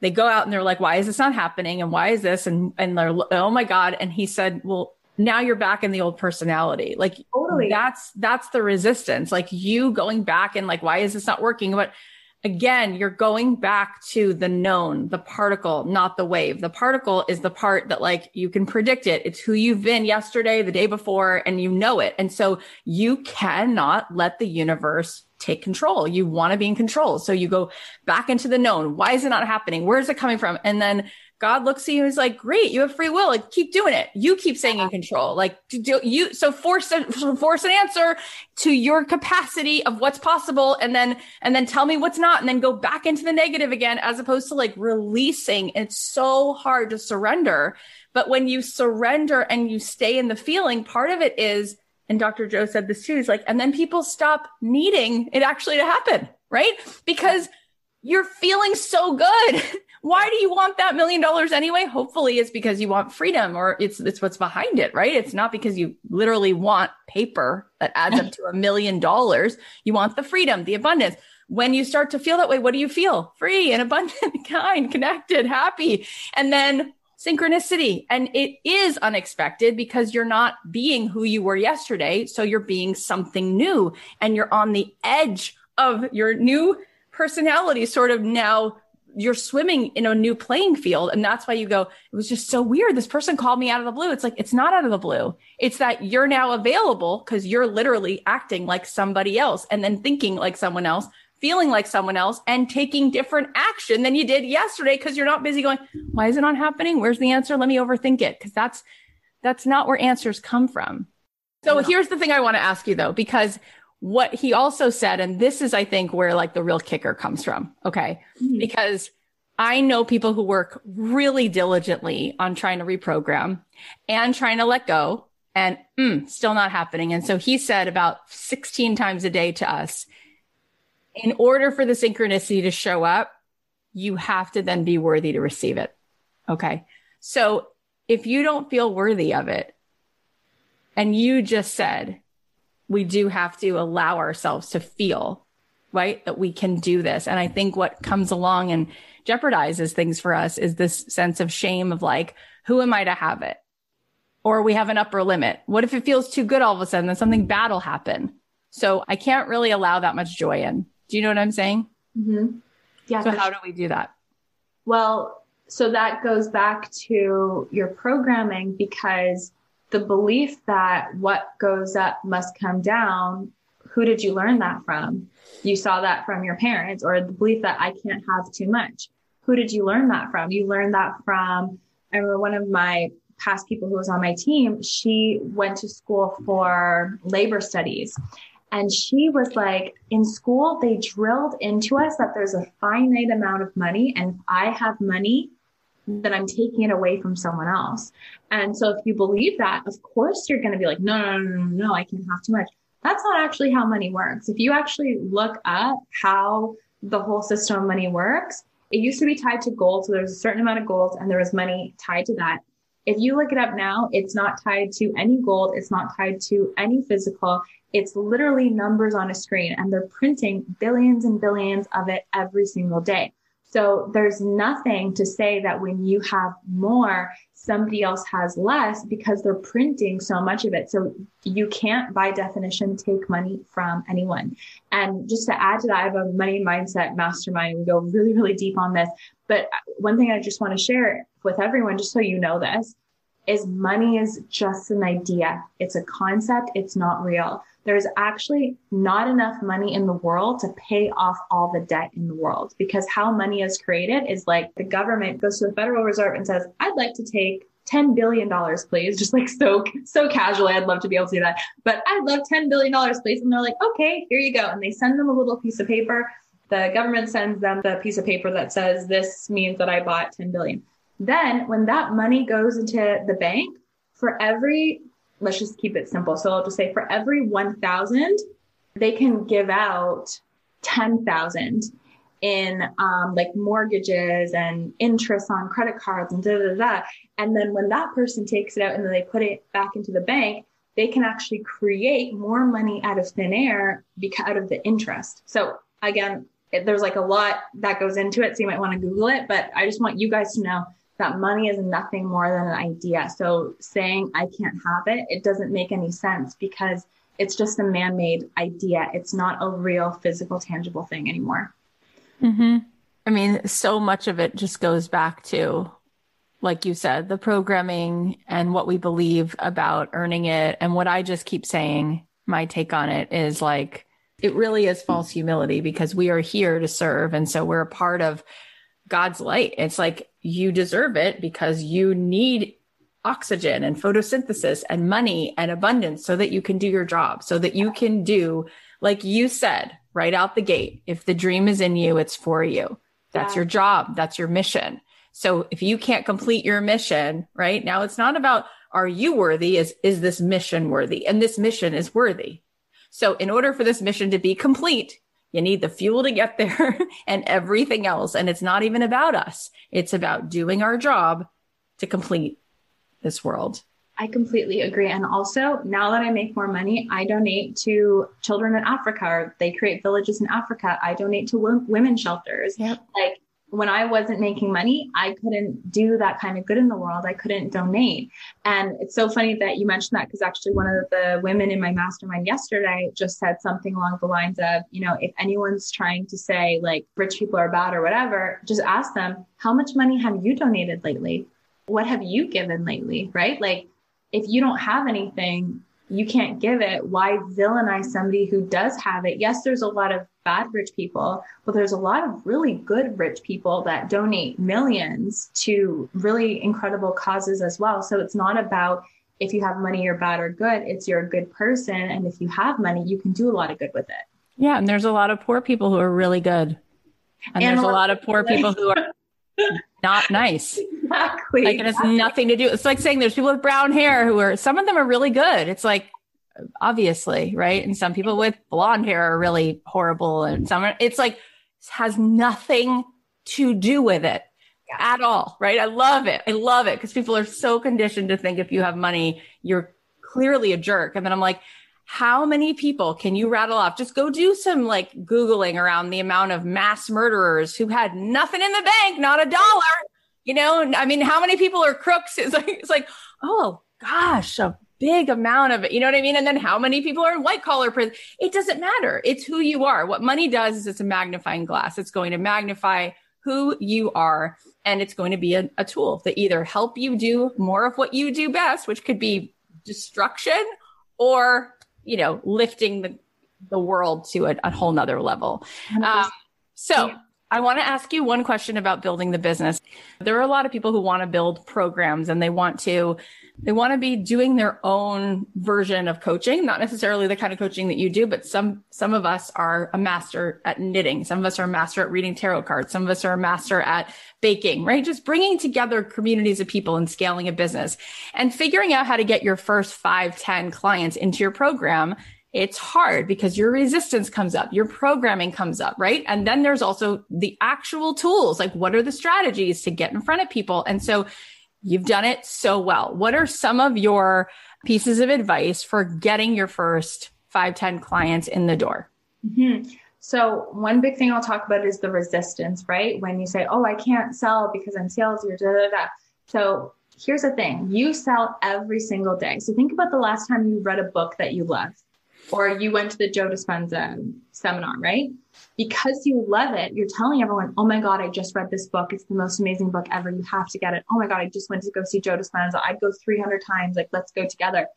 they go out and they're like, why is this not happening? And why is this? And, and they're, oh my God. And he said, well, now you're back in the old personality. Like totally. that's, that's the resistance. Like you going back and like, why is this not working? But again, you're going back to the known, the particle, not the wave. The particle is the part that like you can predict it. It's who you've been yesterday, the day before, and you know it. And so you cannot let the universe take control. You want to be in control. So you go back into the known. Why is it not happening? Where is it coming from? And then God looks at you and is like, great, you have free will. Like, keep doing it. You keep saying in control. Like, do you, so force, a, force an answer to your capacity of what's possible. And then, and then tell me what's not. And then go back into the negative again, as opposed to like releasing. It's so hard to surrender. But when you surrender and you stay in the feeling, part of it is, and Dr. Joe said this too, is like, and then people stop needing it actually to happen, right? Because you're feeling so good. Why do you want that million dollars anyway? Hopefully it's because you want freedom or it's it's what's behind it, right? It's not because you literally want paper that adds up to a million dollars. You want the freedom, the abundance. When you start to feel that way, what do you feel? Free and abundant, kind, connected, happy. And then synchronicity. And it is unexpected because you're not being who you were yesterday. So you're being something new and you're on the edge of your new personality sort of now you're swimming in a new playing field. And that's why you go, it was just so weird. This person called me out of the blue. It's like, it's not out of the blue. It's that you're now available because you're literally acting like somebody else and then thinking like someone else, feeling like someone else and taking different action than you did yesterday because you're not busy going, why is it not happening? Where's the answer? Let me overthink it. Cause that's, that's not where answers come from. So here's the thing I want to ask you though, because what he also said, and this is, I think, where like the real kicker comes from. Okay. Mm-hmm. Because I know people who work really diligently on trying to reprogram and trying to let go and mm, still not happening. And so he said about 16 times a day to us, in order for the synchronicity to show up, you have to then be worthy to receive it. Okay. So if you don't feel worthy of it, and you just said, we do have to allow ourselves to feel, right? That we can do this. And I think what comes along and jeopardizes things for us is this sense of shame of like, who am I to have it? Or we have an upper limit. What if it feels too good all of a sudden? Then something bad will happen. So I can't really allow that much joy in. Do you know what I'm saying? Mm-hmm. Yeah. So how do we do that? Well, so that goes back to your programming because the belief that what goes up must come down, who did you learn that from? You saw that from your parents, or the belief that I can't have too much. Who did you learn that from? You learned that from, I remember one of my past people who was on my team, she went to school for labor studies. And she was like, in school, they drilled into us that there's a finite amount of money. And if I have money, then I'm taking it away from someone else. And so if you believe that, of course you're going to be like, no, no, no, no, no, I can't have too much. That's not actually how money works. If you actually look up how the whole system of money works, it used to be tied to gold. So there's a certain amount of gold and there was money tied to that. If you look it up now, it's not tied to any gold. It's not tied to any physical. It's literally numbers on a screen and they're printing billions and billions of it every single day. So there's nothing to say that when you have more, somebody else has less because they're printing so much of it. So you can't by definition take money from anyone. And just to add to that, I have a money mindset mastermind. We go really, really deep on this. But one thing I just want to share with everyone, just so you know this, is money is just an idea. It's a concept. It's not real there's actually not enough money in the world to pay off all the debt in the world because how money is created is like the government goes to the Federal Reserve and says, I'd like to take $10 billion, please. Just like so, so casually. I'd love to be able to do that, but I'd love $10 billion, please. And they're like, okay, here you go. And they send them a little piece of paper. The government sends them the piece of paper that says this means that I bought 10 billion. Then when that money goes into the bank, for every let's just keep it simple. So I'll just say for every 1,000, they can give out 10,000 in um, like mortgages and interest on credit cards and da, da, da. And then when that person takes it out and then they put it back into the bank, they can actually create more money out of thin air because out of the interest. So again, there's like a lot that goes into it. So you might want to Google it, but I just want you guys to know that money is nothing more than an idea. So saying I can't have it, it doesn't make any sense because it's just a man made idea. It's not a real physical, tangible thing anymore. Mm-hmm. I mean, so much of it just goes back to, like you said, the programming and what we believe about earning it. And what I just keep saying, my take on it is like, it really is false humility because we are here to serve. And so we're a part of God's light. It's like you deserve it because you need oxygen and photosynthesis and money and abundance so that you can do your job, so that you can do, like you said, right out the gate. If the dream is in you, it's for you. That's yeah. your job. That's your mission. So if you can't complete your mission, right now, it's not about are you worthy? Is, is this mission worthy? And this mission is worthy. So in order for this mission to be complete, you need the fuel to get there and everything else. And it's not even about us. It's about doing our job to complete this world. I completely agree. And also, now that I make more money, I donate to children in Africa, or they create villages in Africa. I donate to women shelters. Yep. Like when I wasn't making money, I couldn't do that kind of good in the world. I couldn't donate. And it's so funny that you mentioned that because actually one of the women in my mastermind yesterday just said something along the lines of, you know, if anyone's trying to say like rich people are bad or whatever, just ask them, how much money have you donated lately? What have you given lately? Right? Like if you don't have anything, you can't give it. Why villainize somebody who does have it? Yes, there's a lot of bad rich people, but there's a lot of really good rich people that donate millions to really incredible causes as well. So it's not about if you have money, you're bad or good. It's you're a good person. And if you have money, you can do a lot of good with it. Yeah. And there's a lot of poor people who are really good. And, and there's a lot of poor people who are not nice. Exactly. Like it has exactly. nothing to do. It's like saying there's people with brown hair who are, some of them are really good. It's like, obviously, right? And some people with blonde hair are really horrible. And some, it's like, has nothing to do with it yeah. at all, right? I love it. I love it because people are so conditioned to think if you have money, you're clearly a jerk. And then I'm like, how many people can you rattle off? Just go do some like Googling around the amount of mass murderers who had nothing in the bank, not a dollar. You know, I mean, how many people are crooks? It's like, it's like, oh gosh, a big amount of it. You know what I mean? And then how many people are in white collar prison? It doesn't matter. It's who you are. What money does is it's a magnifying glass. It's going to magnify who you are. And it's going to be a, a tool that either help you do more of what you do best, which could be destruction or you know, lifting the, the world to a, a whole nother level. Um, so I want to ask you one question about building the business. There are a lot of people who want to build programs and they want to they want to be doing their own version of coaching, not necessarily the kind of coaching that you do, but some, some of us are a master at knitting. Some of us are a master at reading tarot cards. Some of us are a master at baking, right? Just bringing together communities of people and scaling a business and figuring out how to get your first five, ten clients into your program it's hard because your resistance comes up, your programming comes up, right? And then there's also the actual tools. Like what are the strategies to get in front of people? And so You've done it so well. What are some of your pieces of advice for getting your first five, 10 clients in the door? Mm-hmm. So one big thing I'll talk about is the resistance, right? When you say, oh, I can't sell because I'm salesy or da da da. So here's the thing. You sell every single day. So think about the last time you read a book that you loved or you went to the Joe Dispenza seminar, right? because you love it, you're telling everyone, oh my God, I just read this book. It's the most amazing book ever. You have to get it. Oh my God, I just went to go see Joe Dispenza. I'd go 300 times. Like, let's go together.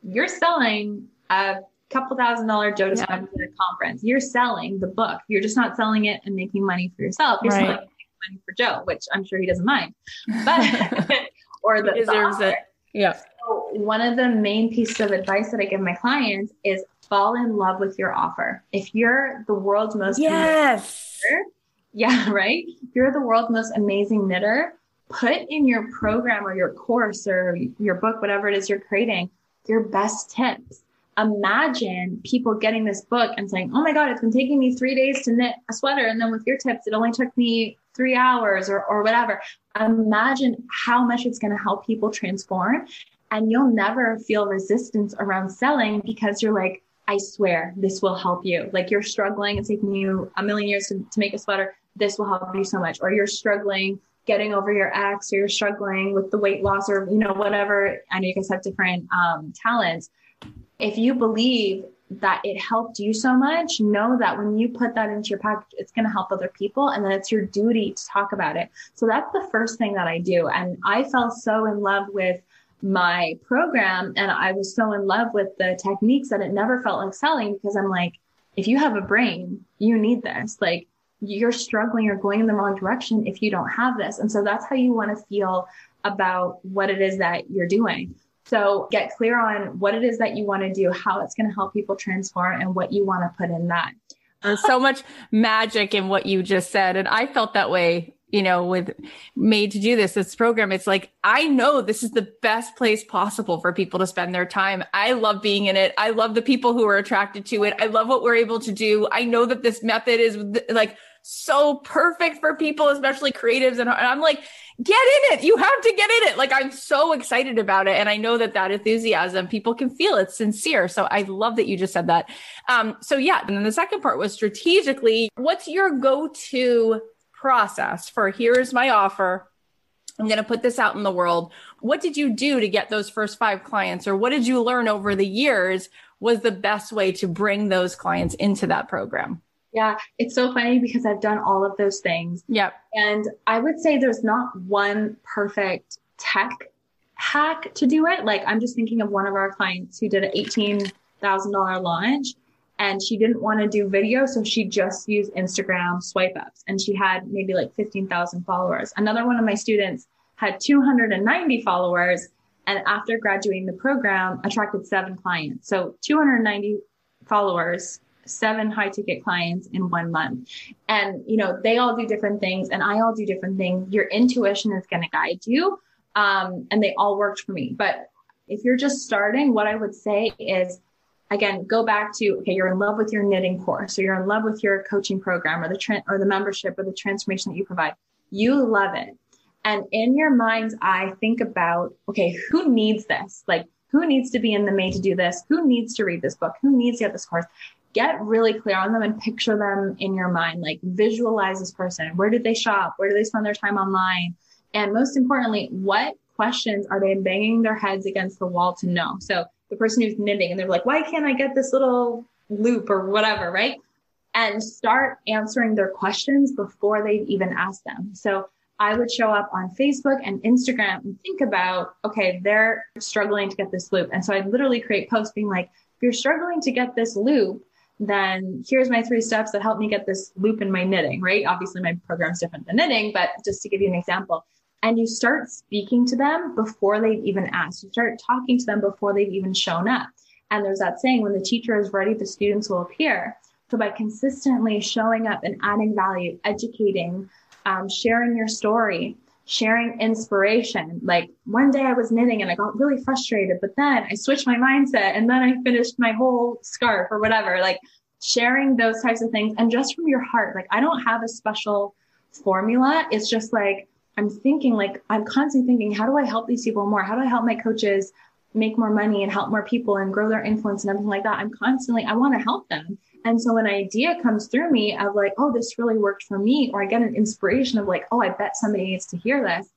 You're selling a couple thousand dollar Joe Dispenza yeah. conference. You're selling the book. You're just not selling it and making money for yourself. You're right. selling money for Joe, which I'm sure he doesn't mind. But, or the, he deserves the it. Yeah. So one of the main pieces of advice that I give my clients is fall in love with your offer. If you're the world's most yes, knitter, yeah, right. If you're the world's most amazing knitter, put in your program or your course or your book, whatever it is you're creating, your best tips. Imagine people getting this book and saying, "Oh my God, it's been taking me three days to knit a sweater, and then with your tips, it only took me three hours or or whatever." Imagine how much it's going to help people transform, and you'll never feel resistance around selling because you're like, I swear this will help you. Like you're struggling, it's taking you a million years to, to make a sweater. This will help you so much. Or you're struggling getting over your ex or you're struggling with the weight loss or, you know, whatever. I know you guys have different um, talents. If you believe that it helped you so much, know that when you put that into your package, it's going to help other people. And then it's your duty to talk about it. So that's the first thing that I do. And I fell so in love with my program and I was so in love with the techniques that it never felt like selling because I'm like, if you have a brain, you need this. Like you're struggling, you're going in the wrong direction if you don't have this. And so that's how you want to feel about what it is that you're doing. So get clear on what it is that you want to do, how it's going to help people transform and what you want to put in that. There's so much magic in what you just said. And I felt that way, you know, with made to do this, this program. It's like, I know this is the best place possible for people to spend their time. I love being in it. I love the people who are attracted to it. I love what we're able to do. I know that this method is like so perfect for people, especially creatives. And I'm like, get in it. You have to get in it. Like I'm so excited about it. And I know that that enthusiasm, people can feel it's sincere. So I love that you just said that. Um, so yeah. And then the second part was strategically, what's your go-to process for here's my offer. I'm going to put this out in the world. What did you do to get those first five clients or what did you learn over the years was the best way to bring those clients into that program? Yeah, it's so funny because I've done all of those things. Yep. And I would say there's not one perfect tech hack to do it. Like I'm just thinking of one of our clients who did an $18,000 launch and she didn't want to do video. So she just used Instagram swipe ups and she had maybe like 15,000 followers. Another one of my students had 290 followers and after graduating the program attracted seven clients. So 290 followers seven high ticket clients in one month. And, you know, they all do different things and I all do different things. Your intuition is going to guide you. Um, and they all worked for me. But if you're just starting, what I would say is, again, go back to, okay, you're in love with your knitting course or you're in love with your coaching program or the, tra- or the membership or the transformation that you provide. You love it. And in your mind's eye, think about, okay, who needs this? Like, who needs to be in the made to do this? Who needs to read this book? Who needs to get this course? get really clear on them and picture them in your mind. Like visualize this person. Where did they shop? Where do they spend their time online? And most importantly, what questions are they banging their heads against the wall to know? So the person who's knitting and they're like, why can't I get this little loop or whatever, right? And start answering their questions before they've even ask them. So I would show up on Facebook and Instagram and think about, okay, they're struggling to get this loop. And so I'd literally create posts being like, if you're struggling to get this loop, then here's my three steps that help me get this loop in my knitting, right? Obviously, my program's different than knitting, but just to give you an example. And you start speaking to them before they've even asked. You start talking to them before they've even shown up. And there's that saying, when the teacher is ready, the students will appear. So by consistently showing up and adding value, educating, um, sharing your story, sharing inspiration. Like one day I was knitting and I got really frustrated, but then I switched my mindset and then I finished my whole scarf or whatever. Like sharing those types of things and just from your heart. Like I don't have a special formula. It's just like I'm thinking like I'm constantly thinking, how do I help these people more? How do I help my coaches make more money and help more people and grow their influence and everything like that? I'm constantly, I want to help them. And so an idea comes through me of like, oh, this really worked for me, or I get an inspiration of like, oh, I bet somebody needs to hear this.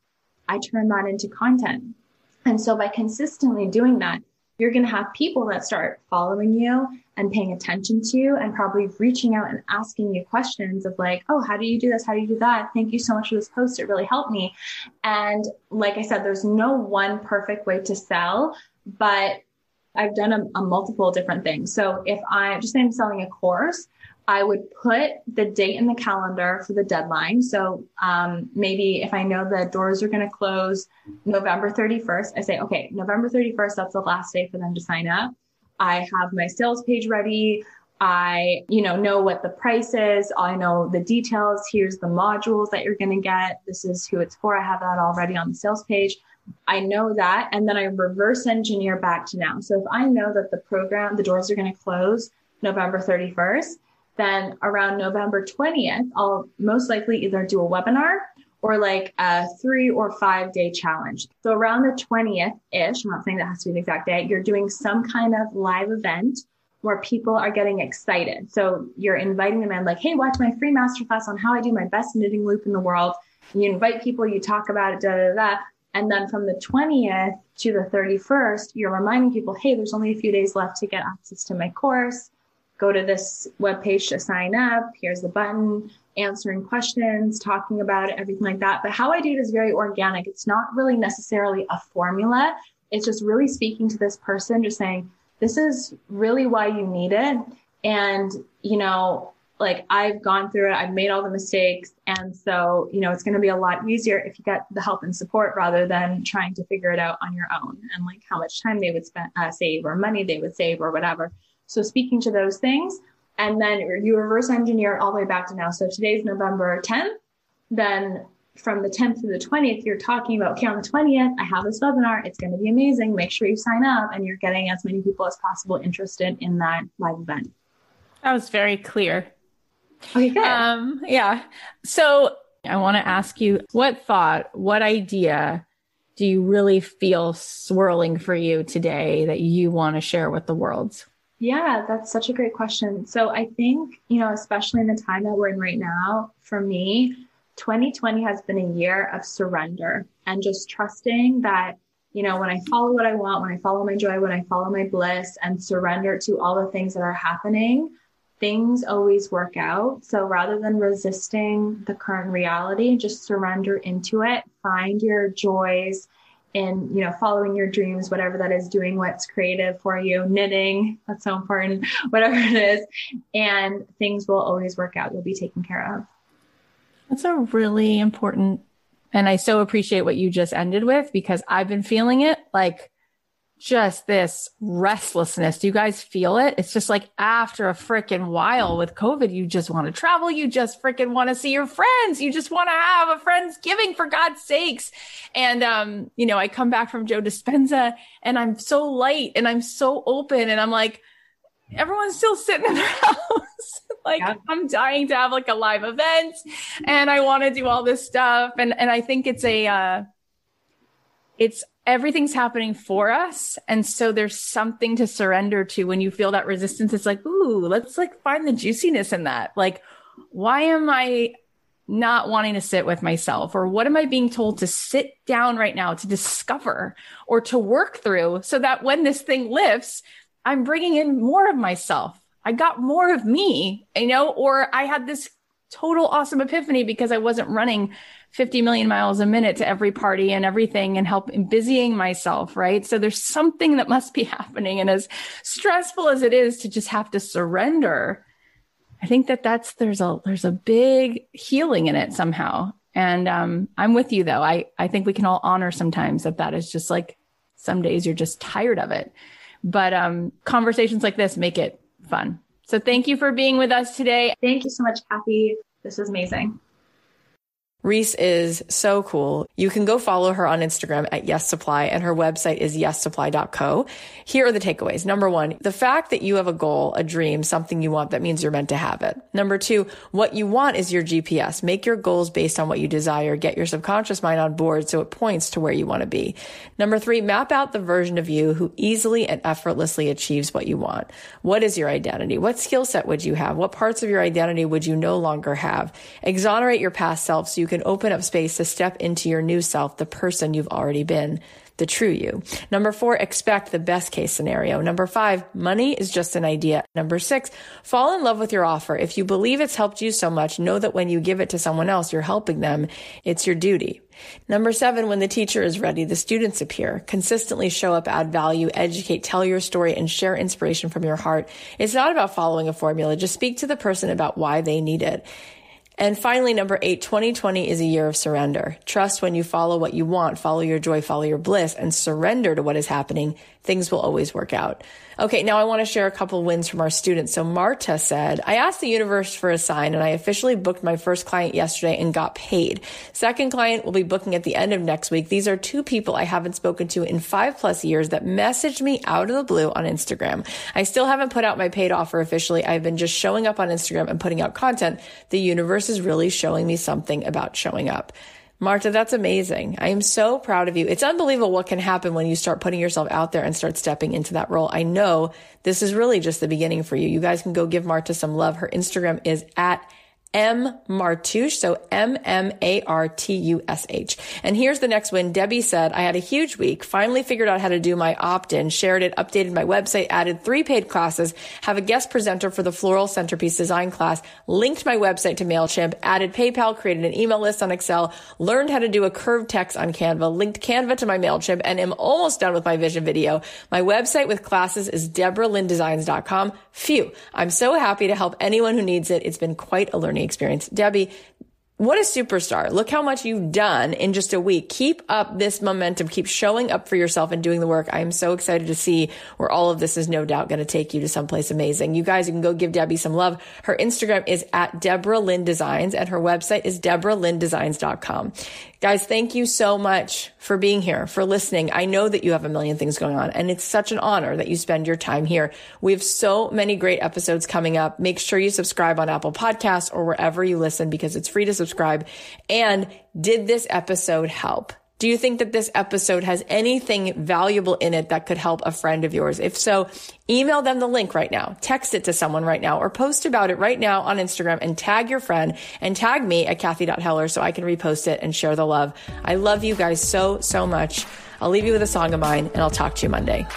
I turn that into content. And so by consistently doing that, you're going to have people that start following you and paying attention to and probably reaching out and asking you questions of like, oh, how do you do this? How do you do that? Thank you so much for this post. It really helped me. And like I said, there's no one perfect way to sell, but I've done a, a multiple different things. So if I'm just I'm selling a course, I would put the date in the calendar for the deadline. So um, maybe if I know the doors are going to close November 31st, I say, okay, November 31st, that's the last day for them to sign up. I have my sales page ready. I, you know, know what the price is. I know the details. Here's the modules that you're going to get. This is who it's for. I have that already on the sales page. I know that. And then I reverse engineer back to now. So if I know that the program, the doors are going to close November 31st, then around November 20th, I'll most likely either do a webinar or like a three or five day challenge. So around the 20th ish, I'm not saying that has to be the exact day, you're doing some kind of live event where people are getting excited. So you're inviting them in like, Hey, watch my free masterclass on how I do my best knitting loop in the world. You invite people, you talk about it, da, da, da. And then from the 20th to the 31st, you're reminding people, hey, there's only a few days left to get access to my course. Go to this webpage to sign up. Here's the button, answering questions, talking about it, everything like that. But how I do it is very organic. It's not really necessarily a formula. It's just really speaking to this person, just saying, this is really why you need it. And, you know, like I've gone through it, I've made all the mistakes. And so, you know, it's going to be a lot easier if you get the help and support rather than trying to figure it out on your own and like how much time they would spend, uh, save or money they would save or whatever. So speaking to those things and then you reverse engineer it all the way back to now. So today's November 10th, then from the 10th to the 20th, you're talking about, okay, on the 20th, I have this webinar. It's going to be amazing. Make sure you sign up and you're getting as many people as possible interested in that live event. That was very clear. Okay, good. Um, yeah. So I want to ask you what thought, what idea do you really feel swirling for you today that you want to share with the world? Yeah, that's such a great question. So I think, you know, especially in the time that we're in right now, for me, 2020 has been a year of surrender and just trusting that, you know, when I follow what I want, when I follow my joy, when I follow my bliss and surrender to all the things that are happening, things always work out. So rather than resisting the current reality, just surrender into it, find your joys in, you know, following your dreams, whatever that is, doing what's creative for you, knitting, that's so important, whatever it is. And things will always work out. You'll be taken care of. That's a really important, and I so appreciate what you just ended with because I've been feeling it like just this restlessness. Do you guys feel it? It's just like after a freaking while with COVID, you just want to travel. You just freaking want to see your friends. You just want to have a Friendsgiving for God's sakes. And, um, you know, I come back from Joe Dispenza and I'm so light and I'm so open and I'm like, everyone's still sitting in their house. like yeah. I'm dying to have like a live event and I want to do all this stuff. And, and I think it's a, uh, it's everything's happening for us. And so there's something to surrender to when you feel that resistance. It's like, ooh, let's like find the juiciness in that. Like, why am I not wanting to sit with myself? Or what am I being told to sit down right now to discover or to work through so that when this thing lifts, I'm bringing in more of myself. I got more of me, you know, or I had this total awesome epiphany because I wasn't running 50 million miles a minute to every party and everything and help in busying myself, right? So there's something that must be happening. And as stressful as it is to just have to surrender, I think that that's, there's a, there's a big healing in it somehow. And, um, I'm with you though. I, I think we can all honor sometimes that that is just like some days you're just tired of it. But, um, conversations like this make it fun. So thank you for being with us today. Thank you so much, Cathy. This was amazing. Reese is so cool. You can go follow her on Instagram at Yes Supply and her website is yessupply.co. Here are the takeaways. Number one, the fact that you have a goal, a dream, something you want, that means you're meant to have it. Number two, what you want is your GPS. Make your goals based on what you desire. Get your subconscious mind on board so it points to where you want to be. Number three, map out the version of you who easily and effortlessly achieves what you want. What is your identity? What skill set would you have? What parts of your identity would you no longer have? Exonerate your past self so you can open up space to step into your new self, the person you've already been, the true you. Number four, expect the best case scenario. Number five, money is just an idea. Number six, fall in love with your offer. If you believe it's helped you so much, know that when you give it to someone else, you're helping them. It's your duty. Number seven, when the teacher is ready, the students appear. Consistently show up, add value, educate, tell your story, and share inspiration from your heart. It's not about following a formula. Just speak to the person about why they need it. And finally, number eight, 2020 is a year of surrender. Trust when you follow what you want, follow your joy, follow your bliss, and surrender to what is happening. Things will always work out. Okay, now I want to share a couple wins from our students. So Marta said, I asked the universe for a sign and I officially booked my first client yesterday and got paid. Second client will be booking at the end of next week. These are two people I haven't spoken to in five plus years that messaged me out of the blue on Instagram. I still haven't put out my paid offer officially. I've been just showing up on Instagram and putting out content. The universe is really showing me something about showing up. Marta, that's amazing. I am so proud of you. It's unbelievable what can happen when you start putting yourself out there and start stepping into that role. I know this is really just the beginning for you. You guys can go give Marta some love. Her Instagram is at M Martush, so M M A R T U S H. And here's the next one. Debbie said, I had a huge week, finally figured out how to do my opt in, shared it, updated my website, added three paid classes, have a guest presenter for the floral centerpiece design class, linked my website to MailChimp, added PayPal, created an email list on Excel, learned how to do a curved text on Canva, linked Canva to my MailChimp, and am almost done with my vision video. My website with classes is deborahlindesigns.com. Phew. I'm so happy to help anyone who needs it. It's been quite a learning experience. Debbie, what a superstar. Look how much you've done in just a week. Keep up this momentum. Keep showing up for yourself and doing the work. I am so excited to see where all of this is no doubt going to take you to someplace amazing. You guys, you can go give Debbie some love. Her Instagram is at Deborah Lynn Designs and her website is deborahlindesigns.com. Guys, thank you so much for being here, for listening. I know that you have a million things going on and it's such an honor that you spend your time here. We have so many great episodes coming up. Make sure you subscribe on Apple Podcasts or wherever you listen because it's free to subscribe. And did this episode help? Do you think that this episode has anything valuable in it that could help a friend of yours? If so, email them the link right now, text it to someone right now, or post about it right now on Instagram and tag your friend and tag me at Cathy.Heller so I can repost it and share the love. I love you guys so, so much. I'll leave you with a song of mine and I'll talk to you Monday.